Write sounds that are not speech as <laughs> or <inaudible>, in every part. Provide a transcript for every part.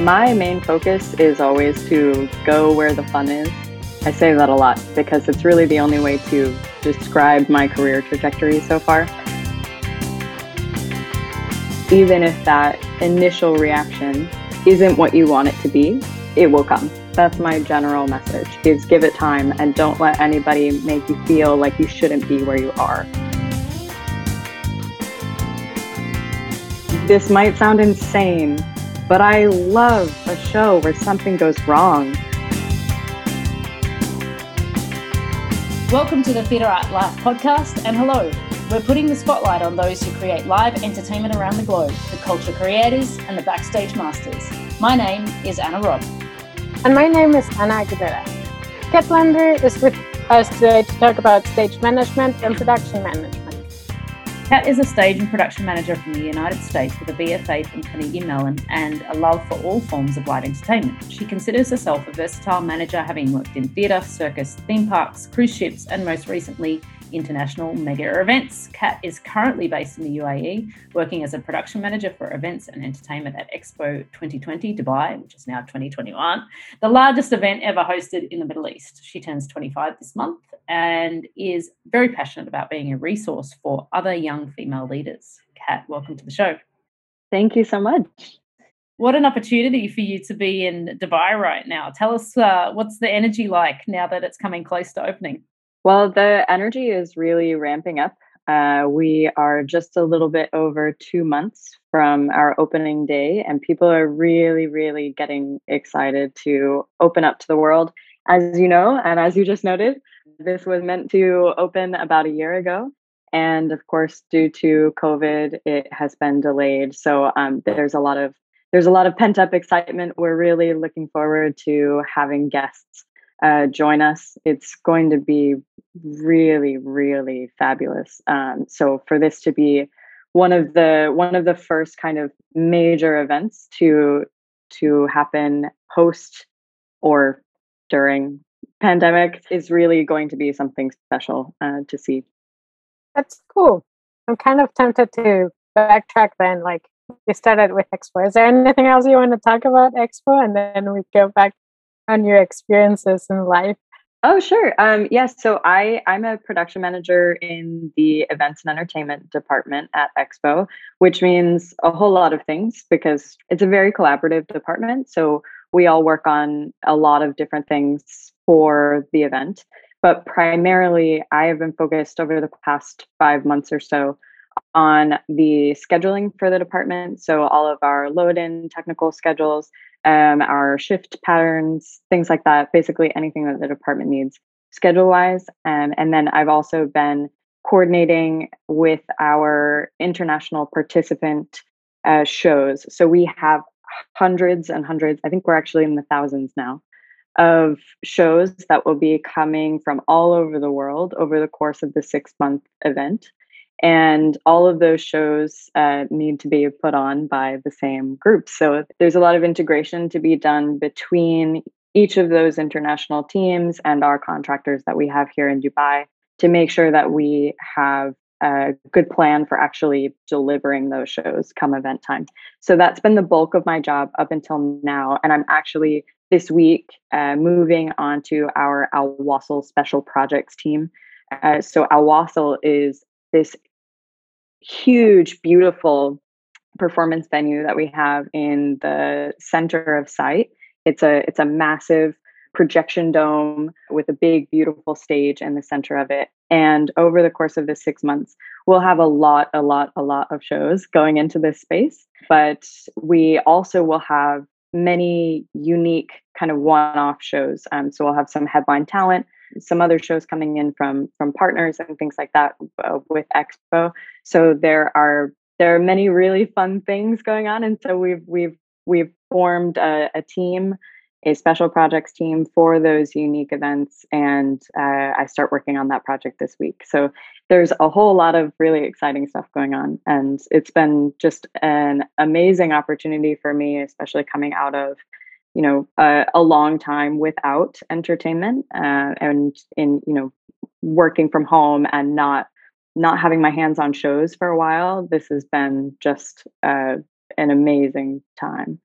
My main focus is always to go where the fun is. I say that a lot because it's really the only way to describe my career trajectory so far. Even if that initial reaction isn't what you want it to be, it will come. That's my general message is give it time and don't let anybody make you feel like you shouldn't be where you are. This might sound insane, but I love a show where something goes wrong. Welcome to the Theatre Art Life podcast, and hello. We're putting the spotlight on those who create live entertainment around the globe, the culture creators and the backstage masters. My name is Anna Robb. And my name is Anna Aguilera. Kat Lander is with us today to talk about stage management and production management. Kat is a stage and production manager from the United States with a BFA from Carnegie Mellon and a love for all forms of live entertainment. She considers herself a versatile manager, having worked in theatre, circus, theme parks, cruise ships, and most recently international mega events. Kat is currently based in the UAE, working as a production manager for events and entertainment at Expo 2020 Dubai, which is now 2021, the largest event ever hosted in the Middle East. She turns 25 this month and is very passionate about being a resource for other young female leaders. Kat, welcome to the show. Thank you so much. What an opportunity for you to be in Dubai right now. Tell us uh, what's the energy like now that it's coming close to opening? Well, the energy is really ramping up. Uh, we are just a little bit over two months from our opening day, and people are really, really getting excited to open up to the world. As you know, and as you just noted, this was meant to open about a year ago. And of course, due to COVID, it has been delayed. So um, there's a lot of there's a lot of pent up excitement. We're really looking forward to having guests uh, join us. It's going to be really, really fabulous. Um, so for this to be one of the one of the first kind of major events to to happen post or during pandemic is really going to be something special uh, to see. That's cool. I'm kind of tempted to backtrack then. Like we started with Expo. Is there anything else you want to talk about Expo, and then we go back on your experiences in life? Oh, sure. Um, yes. So I I'm a production manager in the events and entertainment department at Expo, which means a whole lot of things because it's a very collaborative department. So we all work on a lot of different things for the event. But primarily, I have been focused over the past five months or so on the scheduling for the department. So all of our load in technical schedules, um, our shift patterns, things like that, basically anything that the department needs schedule wise. Um, and then I've also been coordinating with our international participant uh, shows. So we have hundreds and hundreds, I think we're actually in the thousands now, of shows that will be coming from all over the world over the course of the six month event. And all of those shows uh, need to be put on by the same group. So there's a lot of integration to be done between each of those international teams and our contractors that we have here in dubai to make sure that we have a good plan for actually delivering those shows come event time. So that's been the bulk of my job up until now and i'm actually this week uh, moving on to our al special projects team uh, so al is this huge, beautiful performance venue that we have in the center of site. It's a it's a massive projection dome with a big beautiful stage in the center of it. And over the course of the 6 months, we'll have a lot a lot a lot of shows going into this space, but we also will have many unique kind of one-off shows. Um, so we'll have some headline talent some other shows coming in from from partners and things like that uh, with Expo. So there are there are many really fun things going on, and so we've we've we've formed a, a team, a special projects team for those unique events, and uh, I start working on that project this week. So there's a whole lot of really exciting stuff going on, and it's been just an amazing opportunity for me, especially coming out of you know a, a long time without entertainment uh, and in you know working from home and not not having my hands on shows for a while this has been just uh, an amazing time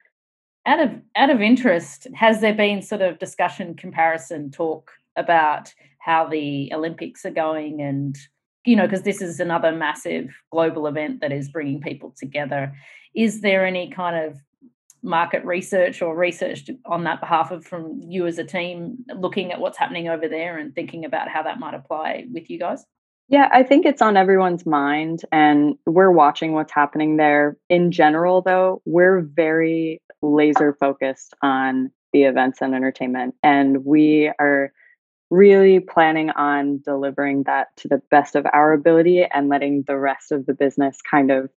out of out of interest, has there been sort of discussion, comparison, talk about how the Olympics are going and you know because this is another massive global event that is bringing people together is there any kind of market research or research on that behalf of from you as a team looking at what's happening over there and thinking about how that might apply with you guys yeah, I think it's on everyone's mind and we're watching what's happening there. In general, though, we're very laser focused on the events and entertainment. And we are really planning on delivering that to the best of our ability and letting the rest of the business kind of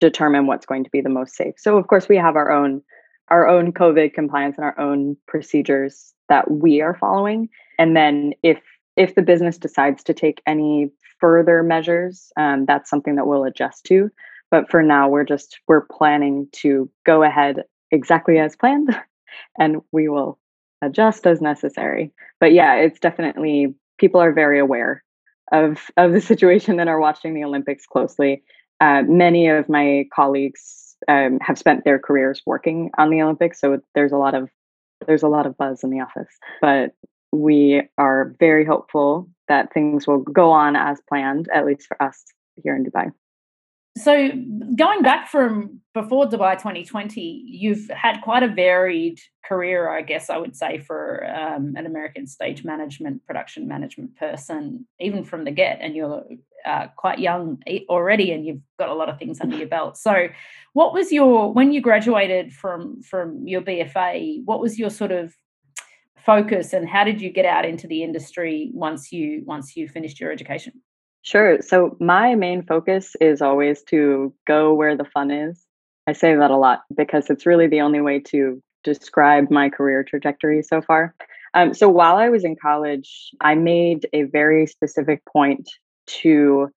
determine what's going to be the most safe. So of course we have our own our own COVID compliance and our own procedures that we are following. And then if if the business decides to take any further measures, um, that's something that we'll adjust to. But for now, we're just we're planning to go ahead exactly as planned, <laughs> and we will adjust as necessary. But yeah, it's definitely people are very aware of of the <laughs> situation and are watching the Olympics closely. Uh, many of my colleagues um, have spent their careers working on the Olympics, so there's a lot of there's a lot of buzz in the office. But we are very hopeful that things will go on as planned, at least for us here in Dubai. So, going back from before Dubai 2020, you've had quite a varied career, I guess I would say, for um, an American stage management, production management person, even from the get. And you're uh, quite young already, and you've got a lot of things under your belt. So, what was your when you graduated from from your BFA? What was your sort of focus, and how did you get out into the industry once you once you finished your education? Sure. So my main focus is always to go where the fun is. I say that a lot because it's really the only way to describe my career trajectory so far. Um, so while I was in college, I made a very specific point to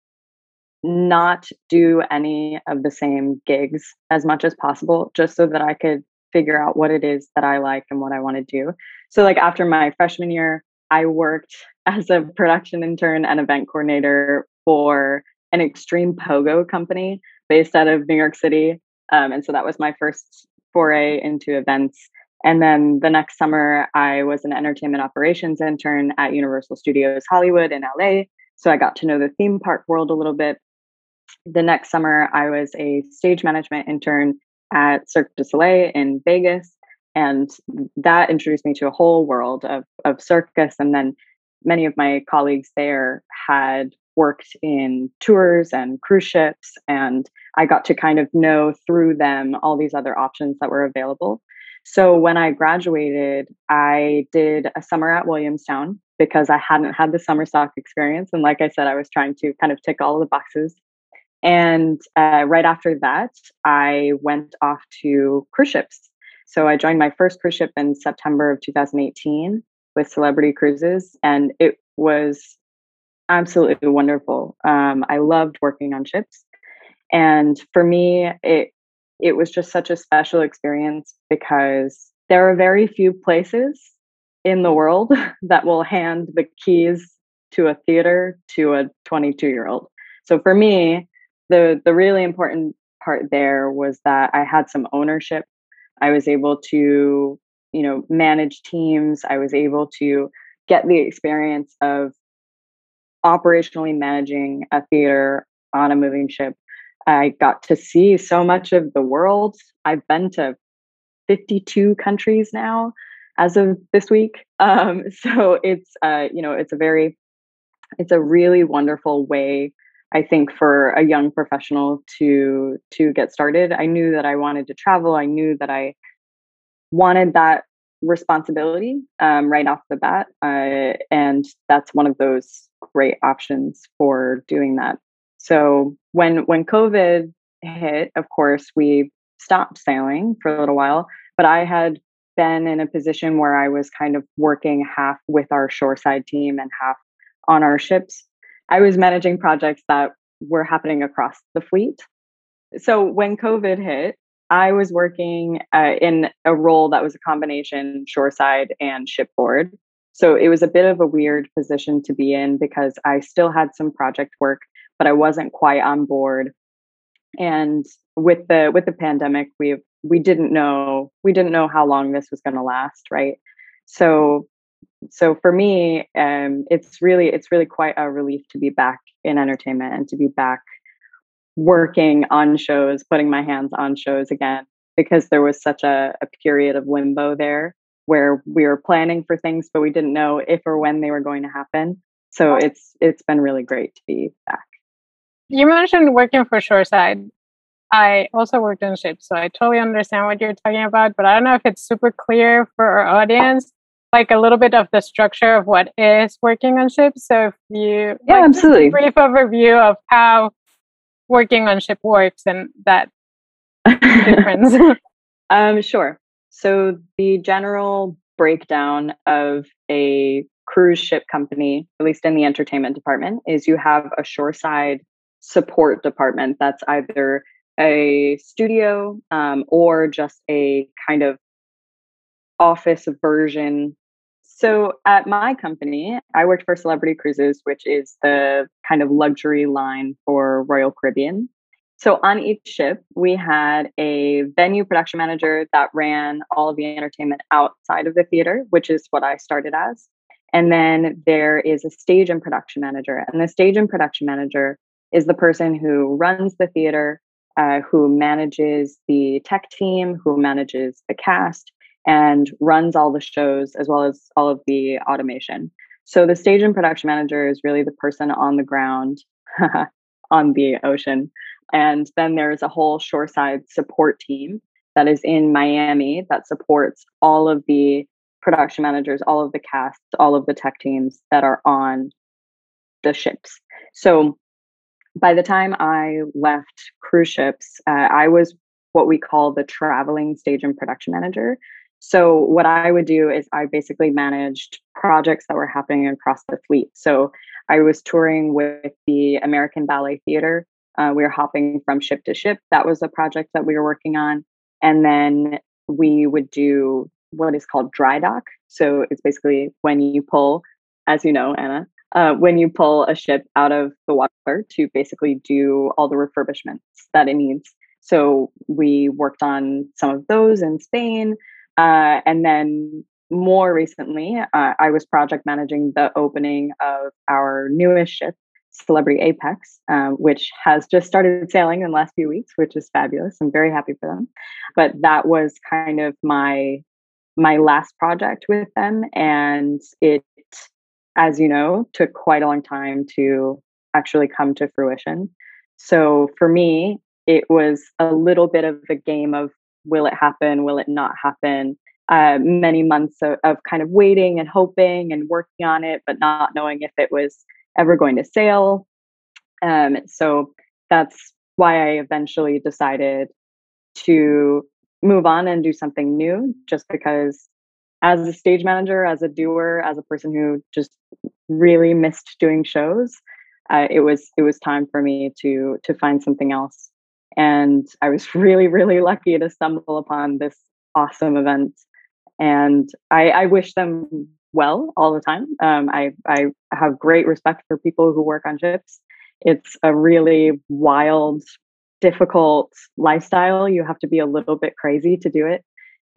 not do any of the same gigs as much as possible, just so that I could figure out what it is that I like and what I want to do. So, like after my freshman year, I worked as a production intern and event coordinator for an extreme pogo company based out of New York City. Um, and so that was my first foray into events. And then the next summer, I was an entertainment operations intern at Universal Studios Hollywood in LA. So I got to know the theme park world a little bit. The next summer, I was a stage management intern at Cirque du Soleil in Vegas and that introduced me to a whole world of, of circus and then many of my colleagues there had worked in tours and cruise ships and i got to kind of know through them all these other options that were available. So when i graduated i did a summer at williamstown because i hadn't had the summer stock experience and like i said i was trying to kind of tick all the boxes. And uh, right after that i went off to cruise ships so I joined my first cruise ship in September of 2018 with Celebrity Cruises, and it was absolutely wonderful. Um, I loved working on ships, and for me, it it was just such a special experience because there are very few places in the world <laughs> that will hand the keys to a theater to a 22 year old. So for me, the the really important part there was that I had some ownership I was able to, you know, manage teams. I was able to get the experience of operationally managing a theater on a moving ship. I got to see so much of the world. I've been to 52 countries now as of this week. <laughs> Um, so it's, uh, you know, it's a very, it's a really wonderful way I think for a young professional to to get started, I knew that I wanted to travel. I knew that I wanted that responsibility um, right off the bat, uh, and that's one of those great options for doing that. So when when COVID hit, of course, we stopped sailing for a little while, but I had been in a position where I was kind of working half with our shoreside team and half on our ships I was managing projects that were happening across the fleet. So when COVID hit, I was working uh, in a role that was a combination shoreside and shipboard. So it was a bit of a weird position to be in because I still had some project work, but I wasn't quite on board. And with the with the pandemic, we we didn't know we didn't know how long this was going to last, right? So so for me, um, it's really it's really quite a relief to be back in entertainment and to be back working on shows, putting my hands on shows again, because there was such a, a period of limbo there where we were planning for things, but we didn't know if or when they were going to happen. So it's it's been really great to be back. You mentioned working for Shoreside. I also worked on ships, so I totally understand what you're talking about, but I don't know if it's super clear for our audience, like a little bit of the structure of what is working on ships. So if you yeah, like, absolutely brief overview of how working on ship works and that difference. <laughs> um, sure. So the general breakdown of a cruise ship company, at least in the entertainment department, is you have a shoreside support department that's either a studio um, or just a kind of office version. So at my company, I worked for Celebrity Cruises, which is the kind of luxury line for Royal Caribbean. So on each ship, we had a venue production manager that ran all of the entertainment outside of the theater, which is what I started as. And then there is a stage and production manager. And the stage and production manager is the person who runs the theater, uh, who manages the tech team, who manages the cast, and runs all the shows as well as all of the automation. So the stage and production manager is really the person on the ground <laughs> on the ocean. And then there's a whole shoreside support team that is in Miami that supports all of the production managers, all of the casts, all of the tech teams that are on the ships. So by the time I left cruise ships, uh, I was what we call the traveling stage and production manager. So, what I would do is I basically managed projects that were happening across the fleet. So, I was touring with the American Ballet Theater. Uh, we were hopping from ship to ship. That was a project that we were working on. And then we would do what is called dry dock. So, it's basically when you pull, as you know, Anna, uh, when you pull a ship out of the water to basically do all the refurbishments that it needs. So we worked on some of those in Spain. Uh, and then more recently, uh, I was project managing the opening of our newest ship, Celebrity Apex, uh, which has just started sailing in the last few weeks, which is fabulous. I'm very happy for them. But that was kind of my my last project with them, and it as you know, took quite a long time to actually come to fruition. So for me, it was a little bit of a game of will it happen, will it not happen? Uh, many months of, of kind of waiting and hoping and working on it, but not knowing if it was ever going to sail. Um, so that's why I eventually decided to move on and do something new, just because as a stage manager, as a doer, as a person who just really missed doing shows, uh, it was it was time for me to to find something else. And I was <laughs> really really lucky to stumble upon this awesome event, and I, I wish them well all the time. Um, I I have great respect for people who work on ships. It's a really wild, difficult lifestyle. You have to be a little bit crazy to do it.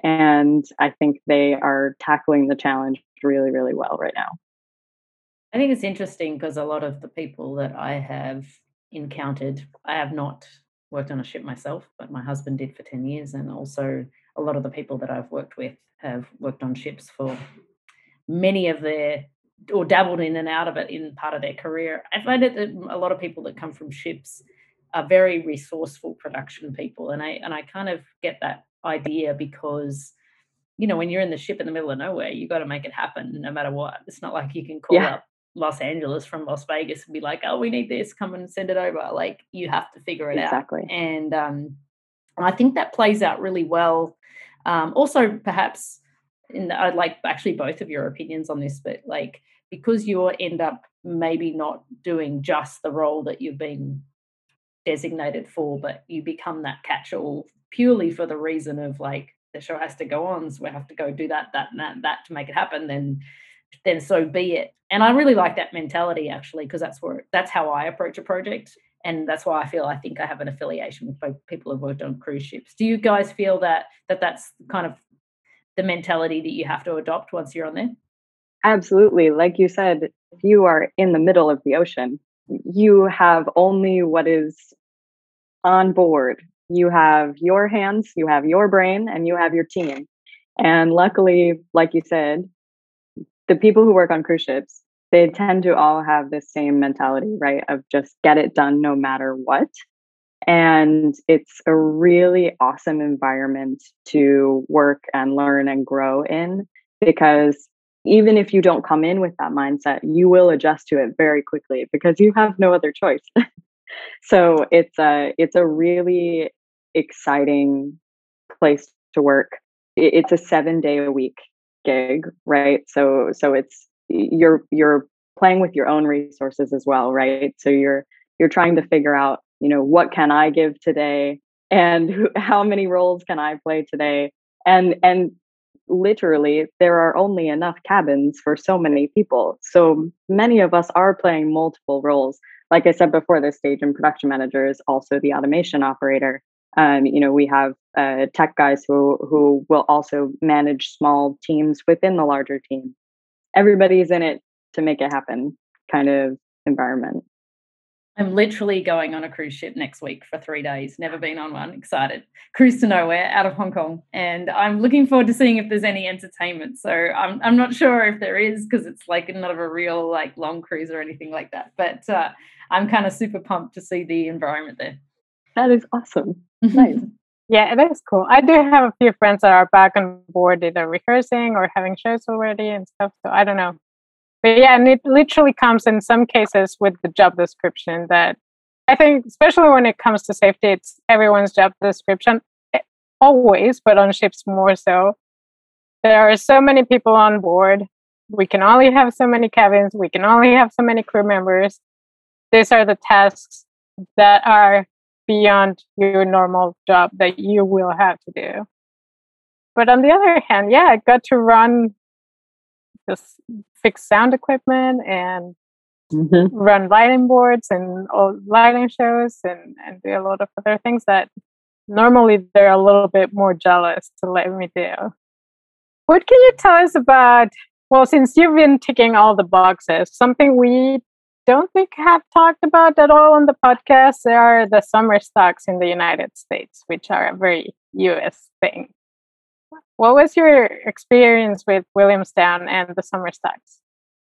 And I think they are tackling the challenge really, really well right now. I think it's interesting because a lot of the people that I have encountered, I have not worked on a ship myself, but my husband did for 10 years. And also, a lot of the people that I've worked with have worked on ships for many of their or dabbled in and out of it in part of their career. I find it that a lot of people that come from ships are very resourceful production people. And I and I kind of get that idea because you know when you're in the ship in the middle of nowhere you got to make it happen no matter what it's not like you can call yeah. up los angeles from las vegas and be like oh we need this come and send it over. Like you have to figure it exactly. out and um i think that plays out really well. Um also perhaps in i'd like actually both of your opinions on this but like because you end up maybe not doing just the role that you've been designated for but you become that catch-all purely for the reason of like the show has to go on, so we have to go do that, that, and that, that to make it happen, then then so be it. And I really like that mentality actually, because that's where that's how I approach a project. and that's why I feel I think I have an affiliation with both people who've worked on cruise ships. Do you guys feel that that that's kind of the mentality that you have to adopt once you're on there? Absolutely. Like you said, if you are in the middle of the ocean, you have only what is on board. You have your hands, you have your brain, and you have your team. And luckily, like you said, the people who work on cruise ships, they tend to all have the same mentality, right? Of just get it done no matter what. And it's a really awesome environment to work and learn and grow in because even if you don't come in with that mindset, you will adjust to it very quickly because you have no other choice. <laughs> so it's a it's a really exciting place to work. It's a seven day a week gig, right? So so it's you're you're playing with your own resources as well, right? So you're you're trying to figure out, you know, what can I give today and <laughs> how many roles can I play today? And and literally there are only enough cabins for so many people. So many of us are playing multiple roles. Like I said before, the stage and production manager is also the automation operator. Um, you know, we have uh, tech guys who who will also manage small teams within the larger team. Everybody's in it to make it happen, kind of environment. I'm literally going on a cruise ship next week for three days. Never been on one. Excited. Cruise to nowhere out of Hong Kong. And I'm looking forward to seeing if there's any entertainment. So I'm, I'm not sure if there is because it's like not of a real like long cruise or anything like that. But uh, I'm kind of super pumped to see the environment there. That is awesome. Nice. <laughs> yeah, it is cool. I do have a few friends that are back on board either rehearsing or having shows already and stuff. So I don't know but yeah, and it literally comes in some cases with the job description that I think, especially when it comes to safety, it's everyone's job description eh, always, but on ships more so. There are so many people on board. We can only have so many cabins. We can only have so many crew members. These are the tasks that are beyond your normal job that you will have to do. But on the other hand, yeah, I got to run just fix sound equipment and mm-hmm. run lighting boards and lighting shows and, and do a lot of other things that normally they're a little bit more jealous to let me do. What can you tell us about? Well, since you've been ticking all the boxes, something we don't think have talked about at all on the podcast There are the summer stocks in the United States, which are a very US thing. What was your experience with Williamstown and the summer stocks?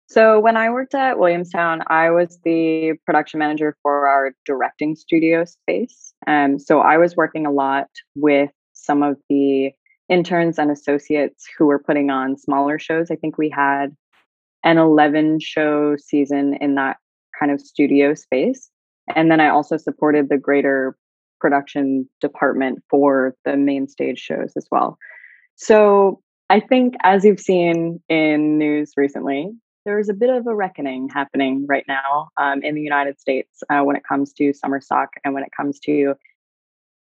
So, when I worked at Williamstown, I was the production manager for our directing studio space. Um, so, I was working a lot with some of the interns and associates who were putting on smaller shows. I think we had an 11 show season in that kind of studio space. And then I also supported the greater production department for the main stage shows as well. So I think, as you've seen in news recently, there's a bit of a reckoning happening right now um, in the United States uh, when it comes to summer stock and when it comes to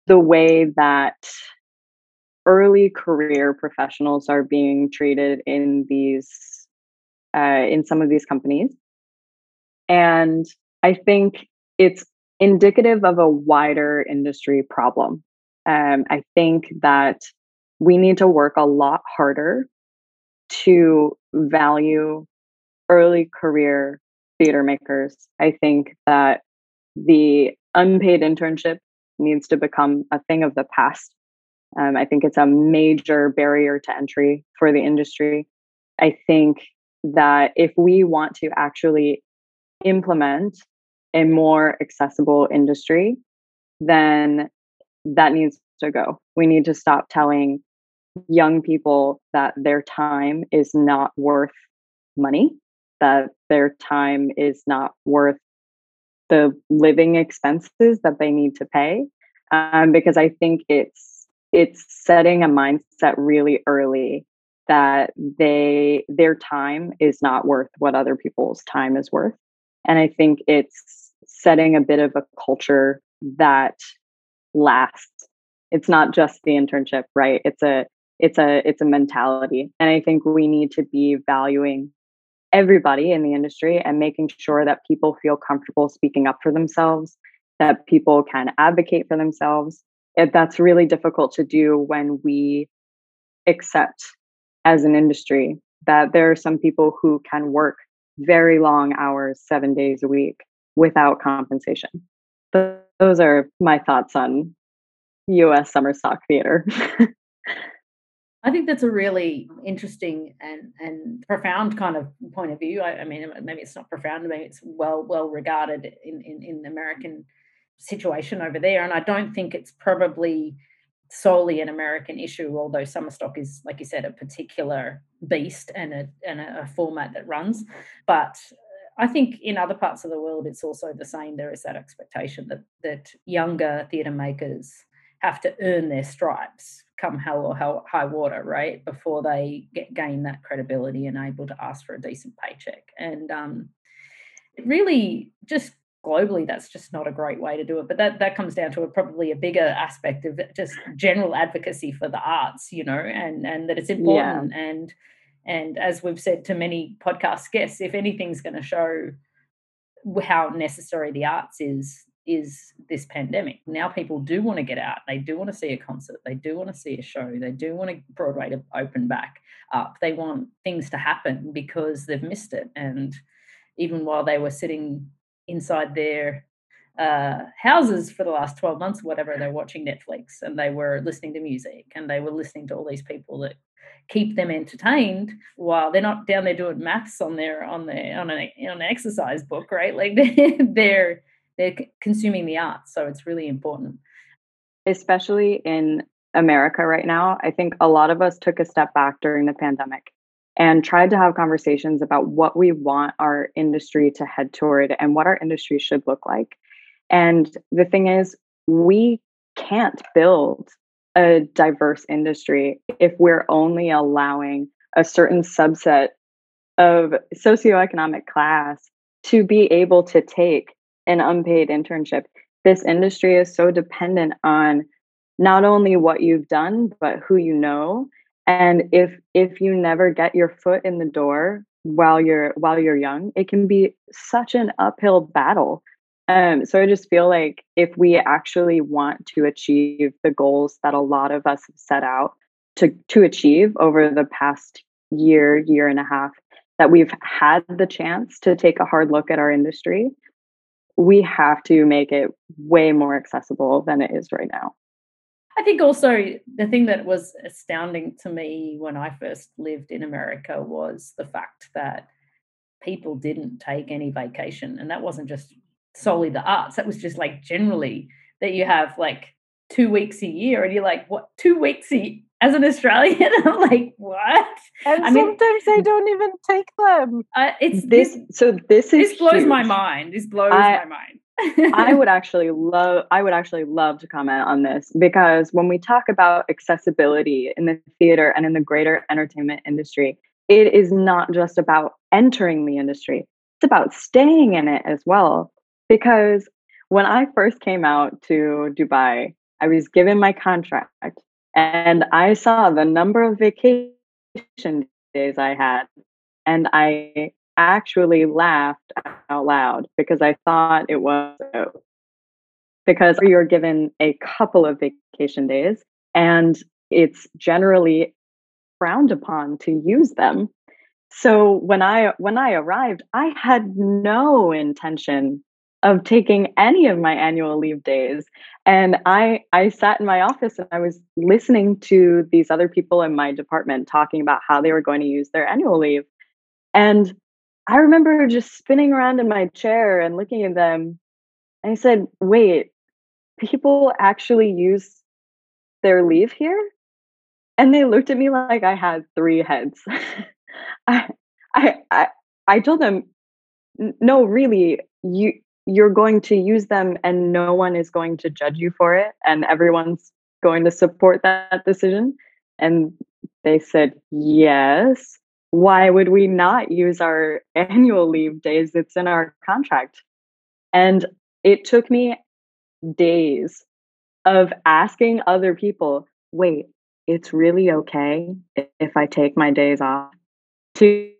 the way that early career professionals are being treated in these uh, in some of these companies and i think it's indicative of a wider industry problem um, i think that we need to work a lot harder to value early career theater makers. I think that the unpaid internship needs to become a thing of the past. Um, I think it's a major barrier to entry for the industry. I think that if we want to actually implement a more accessible industry, then that needs to go. We need to stop telling young people that their time is not worth money, that their time is not worth the living expenses that they need to pay. Um, because I think it's it's setting a mindset really early that they their time is not worth what other people's time is worth. And I think it's setting a bit of a culture that lasts. It's not just the internship, right? It's a it's a it's a mentality and i think we need to be valuing everybody in the industry and making sure that people feel comfortable speaking up for themselves that people can advocate for themselves. That's really difficult to do when we accept as an industry that there are some people who can work very long hours, seven days a week without compensation. Those are my thoughts on US summer stock theater. <laughs> I think that's a really interesting and, and profound kind of point of view. I, I mean, maybe it's not profound, maybe it's well well regarded in, in, in the American situation over there. And I don't think it's probably solely an American issue, although summer stock is, like you said, a particular beast and a and a, format that runs. But I think in other parts of the world, it's also the same. There is that expectation that that younger theatre makers have to earn their stripes come hell or hell, high water, right? Before they get gain that credibility and able to ask for a decent paycheck. And um, really, just globally, that's just not a great way to do it. But that that comes down to a, probably a bigger aspect of just general advocacy for the arts, you know, and and that it's important. Yeah. And and as we've said to many podcast guests, if anything's going to show how necessary the arts is is this pandemic. Now people do want to get out. They do want to see a concert. They do want to see a show. They do want to Broadway to open back up. They want things to happen because they've missed it. And even while they were sitting inside their uh, houses for the last 12 months, whatever, they're watching Netflix and they were listening to music and they were listening to all these people that keep them entertained while they're not down there doing maths on their on their on an on an exercise book, right? Like <laughs> they're they're consuming the arts. So it's really important. Especially in America right now, I think a lot of us took a step back during the pandemic and tried to have conversations about what we want our industry to head toward and what our industry should look like. And the thing is, we can't build a diverse industry if we're only allowing a certain subset of socioeconomic class to be able to take an unpaid internship. This industry is so dependent on not only what you've done, but who you know. And if if you never get your foot in the door while you're while you're young, it can be such an uphill battle. Um, so I just feel like if we actually want to achieve the goals that a lot of us have set out to to achieve over the past year, year and a half, that we've had the chance to take a hard look at our industry we have to make it way more accessible than it is right now. I think also the thing that was astounding to me when I first lived in America was the fact that people didn't take any vacation. And that wasn't just solely the arts, that was just like generally that you have like two weeks a year and you're like, what, two weeks a, as an Australian, <laughs> I'm like, what? And I sometimes mean, they don't even take them. Uh, it's this. So this is this blows huge. my mind. This blows I, my mind. I would <laughs> actually love. I would actually love to comment on this because when we talk about accessibility in the theater and in the greater entertainment industry, it is not just about entering the industry. It's about staying in it as well. Because when I first came out to Dubai, I was given my contract and I saw the number of vacation days I had, and I actually laughed out loud because I thought it was because you're given a couple of vacation days and it's generally frowned upon to use them. So when I when I arrived, I had no intention of taking any of my annual leave days. And i i sat in my office and i was listening to these other people in my department talking about how they were going to use their annual leave. And i remember just spinning around in my chair and looking at them and i said wait people actually use their leave here? And they looked at me like i had three heads. <laughs> I, I i i told them no really you you're going to use them and no one is going to judge you for it and everyone's going to support that decision. And they said yes why would we not use our <laughs> annual leave days it's in our contract? And it took me days of asking other people wait it's really okay if i take my days off? to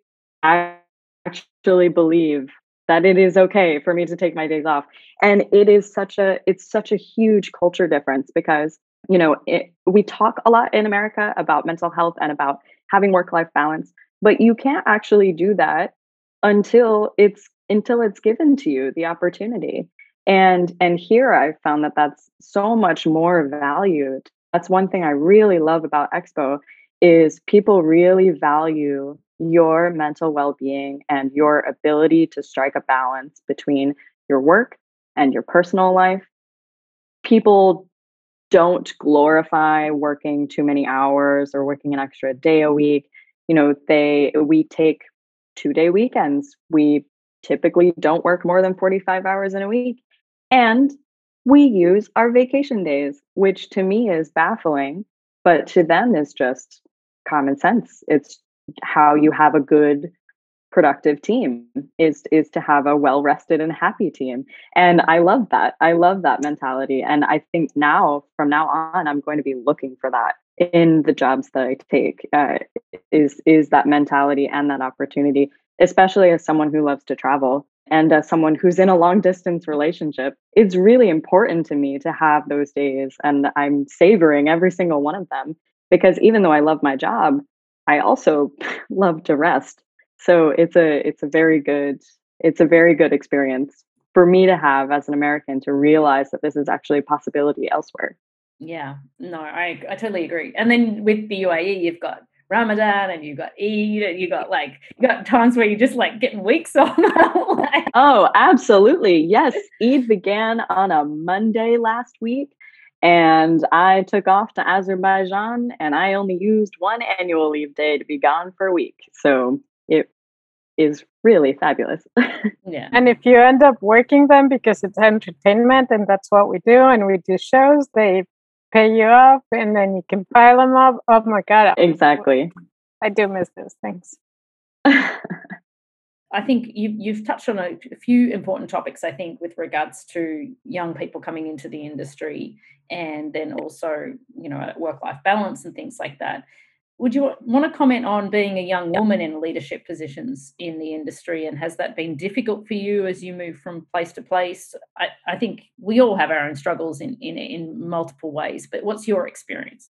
actually believe that it is okay for me to take my days off. And it is such a it's such a huge culture difference because you know it, we talk a lot in america about mental health and about having work life balance but you can't actually do that until it's until it's given to you the opportunity. And and here i found that that's so much more valued. That's one thing i really love about expo is people really value your mental well-being and your ability to strike a balance between your work and your personal life. People don't glorify working too many hours or working an extra day a week you know they we take two day weekends. We typically don't work more than 45 hours in a week and we use our vacation days which to me is baffling but to them is just common sense. It's how you have a good productive team is is to have a well rested and happy team and i love that. I love that mentality and i think now from now on i'm going to be looking for that in the jobs that i take uh, is is that mentality and that opportunity especially as someone who loves to travel and as someone who's in a long distance relationship it's really important to me to have those days and i'm savoring every single one of them because even though i love my job I also <laughs> love to rest. So it's a it's a very good it's a very good experience for me to have as an American to realize that this is actually a possibility elsewhere. Yeah, no, I I totally agree. And then with the UAE, you've got Ramadan and you've got Eid and you got like you got times where you're just like getting weeks <laughs> off. like, oh, absolutely. Yes. Eid began on a Monday last week and I took off to Azerbaijan and I only used one annual leave day to be gone for a week. So it is really fabulous. <laughs> yeah. And if you end up working them because it's entertainment and that's what we do and we do shows, they pay you up and then you can pile them up. Oh my God. Exactly. I do miss those things. <laughs> I think you, you've touched on a, a few important topics, I think, with regards to young people coming into the industry and then also, you know, work life balance and things like that. Would you want to comment on being a young woman in leadership positions in the industry? And has that been difficult for you as you move from place to place? I, I think we all have our own struggles in, in, in multiple ways, but what's your experience?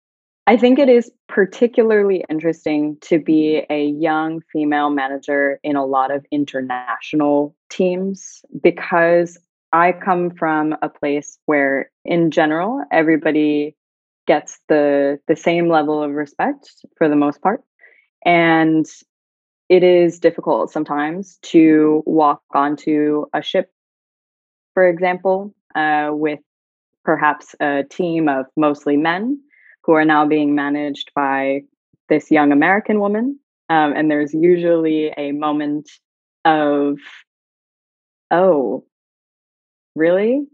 I think it is particularly interesting to be a young female manager in a lot of international teams because I come from a place where, in general, everybody gets the the same level of respect for the most part, and it is difficult sometimes to walk onto a ship, for example, uh, with perhaps a team of mostly men who are now being managed by this young American woman. Um, and there's usually a moment of, oh, really?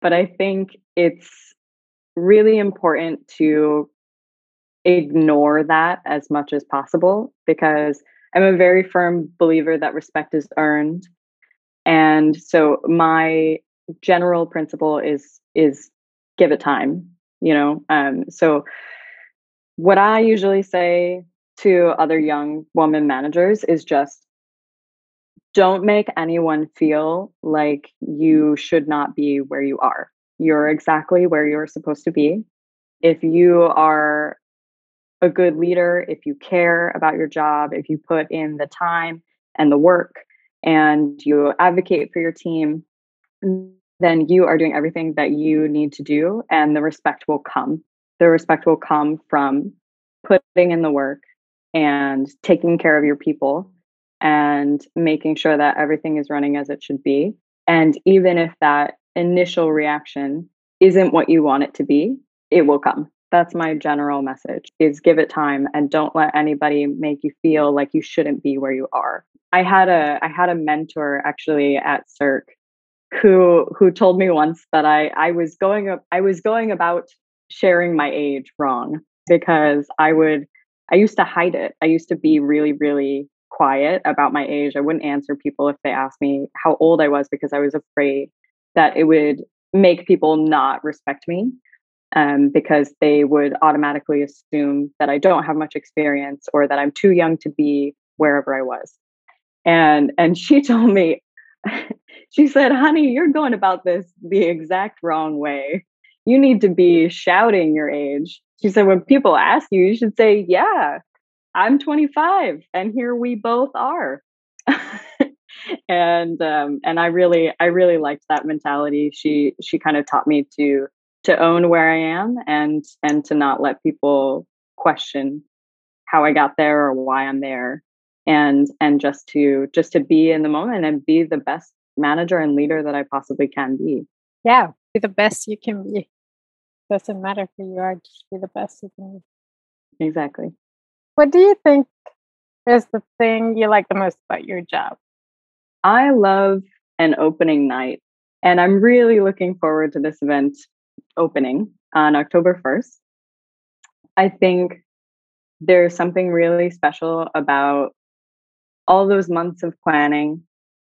But I think it's really important to ignore that as much as possible because I'm a very firm believer that respect is earned. And so my general principle is is give it time you know um, so what i usually say to other young woman managers is just don't make anyone feel like you should not be where you are you're exactly where you're supposed to be if you are a good leader if you care about your job if you put in the time and the work and you advocate for your team then you are doing everything that you need to do and the respect will come. The respect will come from putting in the work and taking care of your people and making sure that everything is running as it should be. And even if that initial reaction isn't what you want it to be, it will come. That's my general message is give it time and don't let anybody make you feel like you shouldn't be where you are. I had a I had a mentor actually at Cirque who who told me once that I I was going up I was going about sharing my age wrong because I would I used to hide it. I used to be really really quiet about my age. I wouldn't answer people if they asked me how old I was because I was afraid that it would make people not respect me um, because they would automatically assume that I don't have much experience or that I'm too young to be wherever I was. And and she <laughs> told me she said, honey, you're going about this the exact wrong way. You need to be shouting your age. She said, when people ask you, you should say, yeah, I'm 25 and here we both are. <laughs> and um, and I really I really liked that mentality. She she kind of taught me to to own where I am and and to not let people question how I got there or why I'm there and and just to just to be in the moment and be the best manager and leader that I possibly can be. Yeah, be the best you can be. Doesn't matter who you are, just be the best you can be. Exactly. What do you think is the thing you like the most about your job? I love an opening night, and I'm really looking forward to this event opening on October 1st. I think there's something really special about all those months of planning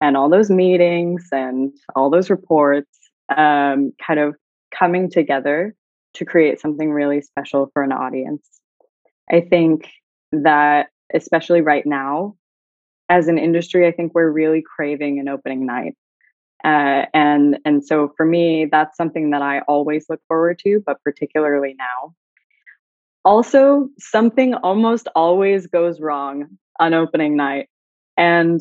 and all those meetings and all those reports um, kind of coming together to create something really special for an audience. I think that, especially right now, as an industry, I think we're really craving an opening night. Uh, and and so for me, that's something that I always look forward to, but particularly now. Also, something almost always goes wrong on opening night. And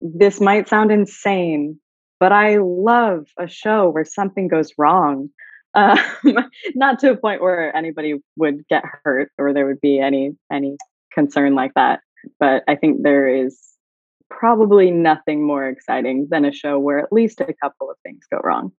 this might sound insane, but I love a show where something goes wrong. Um, <laughs> not to a point where anybody would get hurt or there would be any any concern like that. But I think there is probably nothing more exciting than a show where at least a couple of things go wrong.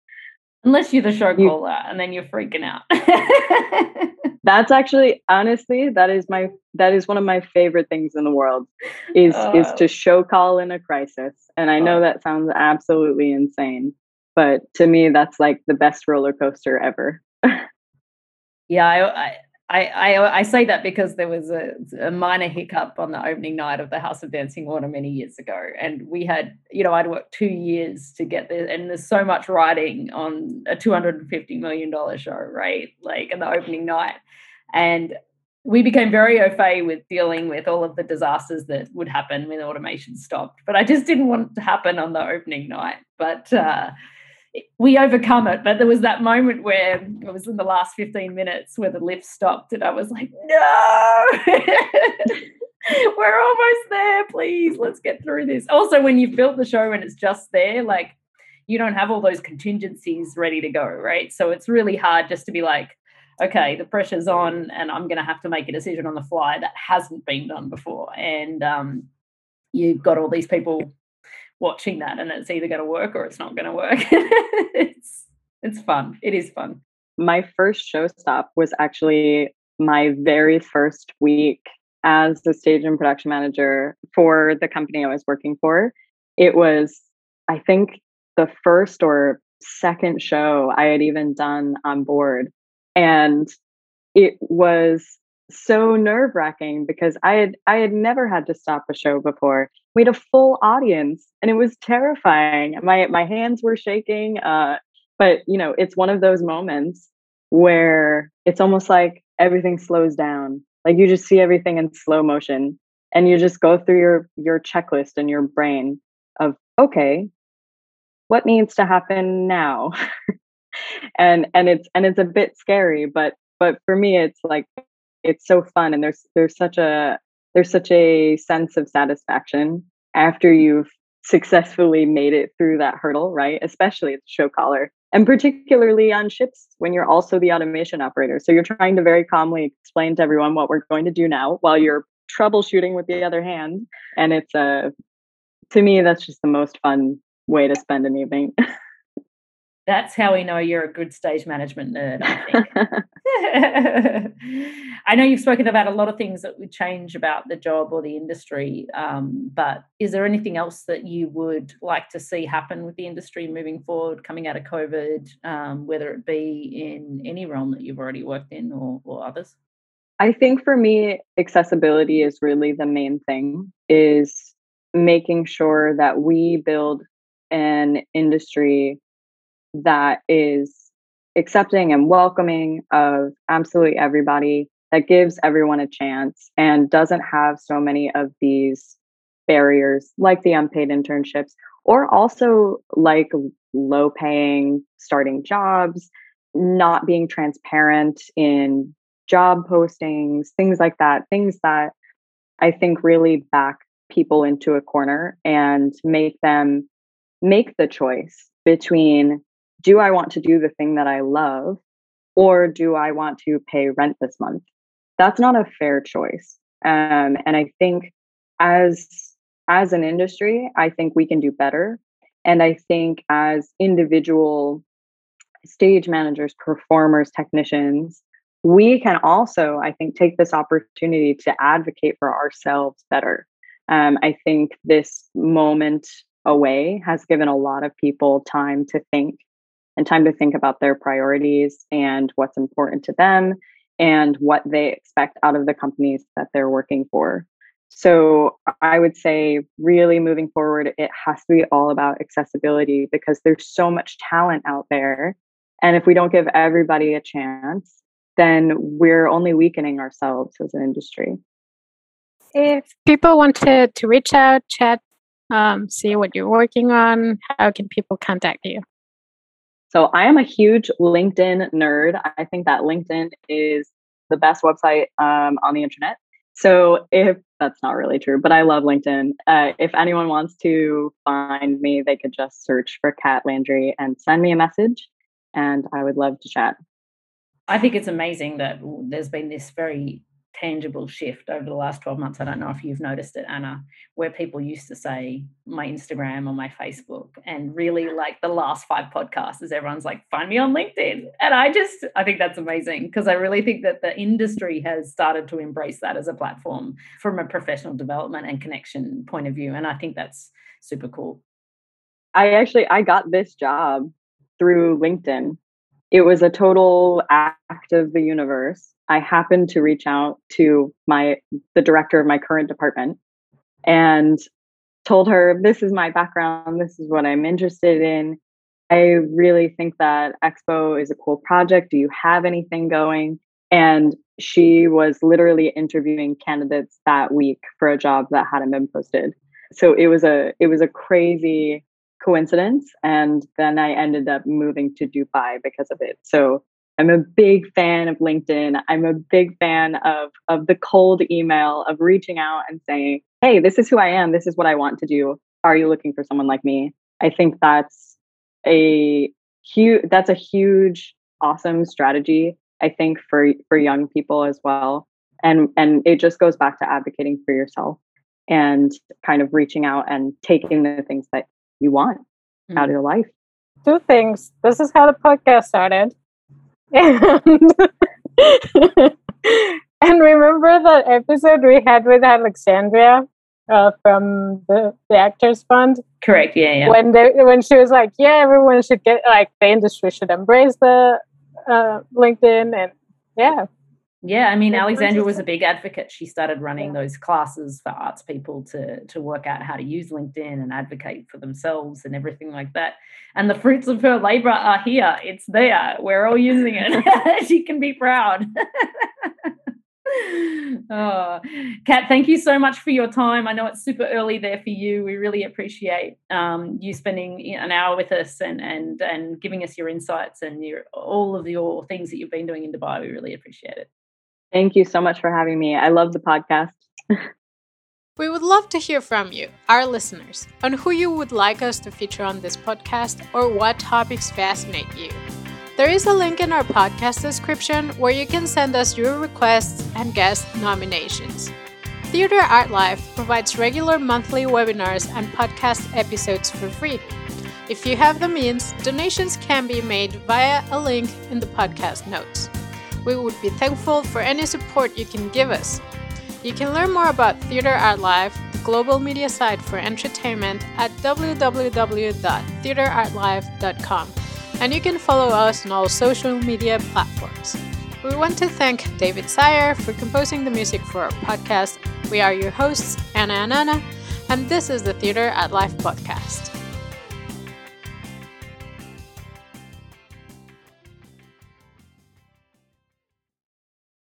Unless you're the show caller and then you're freaking out. <laughs> that's actually honestly that is my that is one of my favorite things in the world is is to oh. show call in a crisis and i know oh. that sounds absolutely insane but to me that's like the best roller coaster ever <laughs> yeah I, I I, I say that because there was a, a, minor hiccup on the opening night of the House of Dancing Water many years ago, and we had, you know, I'd worked two years to get there, and there's so much writing on a 250 million dollar show, right? Like in the opening night, and we became very au fait with dealing with all of the disasters that would happen when automation stopped. But I just didn't want it to happen on the opening night. But uh, we overcome it. But there was that moment where it was in the last 15 minutes where the lift stopped, and I was like, no. <laughs> We're almost there. Please, let's get through this. Also, when you've built the show and it's just there, like you don't have all those contingencies ready to go, right? So it's really hard just to be like, okay, the pressure's on and I'm going to have to make a decision on the fly that hasn't been done before. And um, you've got all these people watching that and it's either going to work or it's not going to work. <laughs> it's, it's fun. It is fun. My first showstop was actually my very first week as the stage and production manager for the company I was working for. It was, I think, the first or second show I had even done on board and it was so nerve wracking because I had I had never had to stop a show before. We had a full audience, and it was terrifying. My my hands were shaking. Uh, but you know, it's one of those moments where it's almost like everything slows down. Like you just see everything in slow motion, and you just go through your your checklist in your brain of okay, what needs to happen now. <laughs> and and it's and it's a bit scary but but for me it's like it's so fun and there's there's such a there's such a sense of satisfaction after you've successfully made it through that hurdle right? Especially at the show caller and particularly on ships when you're also the automation operator. So you're trying to very calmly explain to everyone what we're going to do now while you're troubleshooting with the other hand and it's a to me that's just the most fun way to spend an evening <laughs> That's how we know you're a good stage management nerd, I think. <laughs> I know you've spoken about a lot of things that would change about the job or the industry, um, but is there anything else that you would like to see happen with the industry moving forward, coming out of COVID, um, whether it be in any realm that you've already worked in or, or others? I think for me, accessibility is really the main thing, is making sure that we build an industry that is accepting and welcoming of absolutely everybody that gives everyone a chance and doesn't have so many of these barriers like the unpaid internships or also like low paying starting jobs, not being transparent in job postings, things like that, things that I think really back people into a corner and make them make the choice between do I want to do the thing that I love or do I want to pay rent this month? That's not a fair choice. Um, and I think as as an industry, I think we can do better. And I think as individual stage managers, performers, technicians, we can also, I think, take this opportunity to advocate for ourselves better. Um, I think this moment away has given a lot of people time to think and time to think about their priorities and what's important to them and what they expect out of the companies that they're working for. So I would say, really moving forward, it has to be all about accessibility because there's so much talent out there. And if we don't give everybody a chance, then we're only weakening ourselves as an industry. If people wanted to reach out, chat, um, see what you're working on, how can people contact you? So I am a huge LinkedIn nerd. I think that LinkedIn is the best website um, on the internet. So if that's not really true, but I love LinkedIn. Uh, if anyone wants to find me, they could just search for Kat Landry and send me a message, and I would love to chat. I think it's amazing that there's been this very tangible shift over the last 12 months. I don't know if you've noticed it, Anna, where people used to say my Instagram or my Facebook. And really, like the last five podcasts, is everyone's like, find me on LinkedIn. And I just, I think that's amazing because I really think that the industry has started to embrace that as a platform from a professional development and connection point of view. And I think that's super cool. I actually, I got this job through LinkedIn. It was a total act of the universe I happened to reach out to my the director of my current department and told her this is my background, this is what I'm interested in. I really think that Expo is a cool project. Do you have anything going? And she was literally interviewing candidates that week for a job that hadn't been posted. So it was a it was a crazy coincidence and then I ended up moving to Dubai because of it. So I'm a big fan of LinkedIn. I'm a big fan of of the cold email of reaching out and saying, "Hey, this is who I am. This is what I want to do. Are you looking for someone like me?" I think that's a huge that's a huge awesome strategy I think for for young people as well. And and it just goes back to advocating for yourself and kind of reaching out and taking the things that you want mm-hmm. out of mm. your life. Two things. This is how the podcast started and, <laughs> and remember that episode we had with Alexandria uh, from the, the Actors Fund? Correct. Yeah, yeah. When they, when she was like, "Yeah, everyone should get like the industry should embrace the uh, LinkedIn," and yeah, yeah, I mean, Alexandra was a big advocate. She started running yeah. those classes for arts people to to work out how to use LinkedIn and advocate for themselves and everything like that. And the fruits of her labor are here. It's there. We're all using it. <laughs> she can be proud. <laughs> oh, Kat, thank you so much for your time. I know it's super early there for you. We really appreciate um, you spending an hour with us and and and giving us your insights and your all of your things that you've been doing in Dubai. We really appreciate it. Thank you so much for having me. I love the podcast. we would love to hear from you, our listeners, on who you would like us to feature on this podcast or what topics fascinate you. There is a link in our podcast description where you can send us your requests and guest nominations. Theater Art Life provides regular monthly webinars and podcast episodes for free. If you have the means, donations can be made via a link in the podcast notes. We would be thankful for any support you can give us. You can learn more about Theater Art Life, the global media site for entertainment, at www.theaterartlife.com, and you can follow us on all social media platforms. We want to thank David Sire for composing the music for our podcast. We are your hosts, Anna and Anna, and this is the Theater Art Life podcast.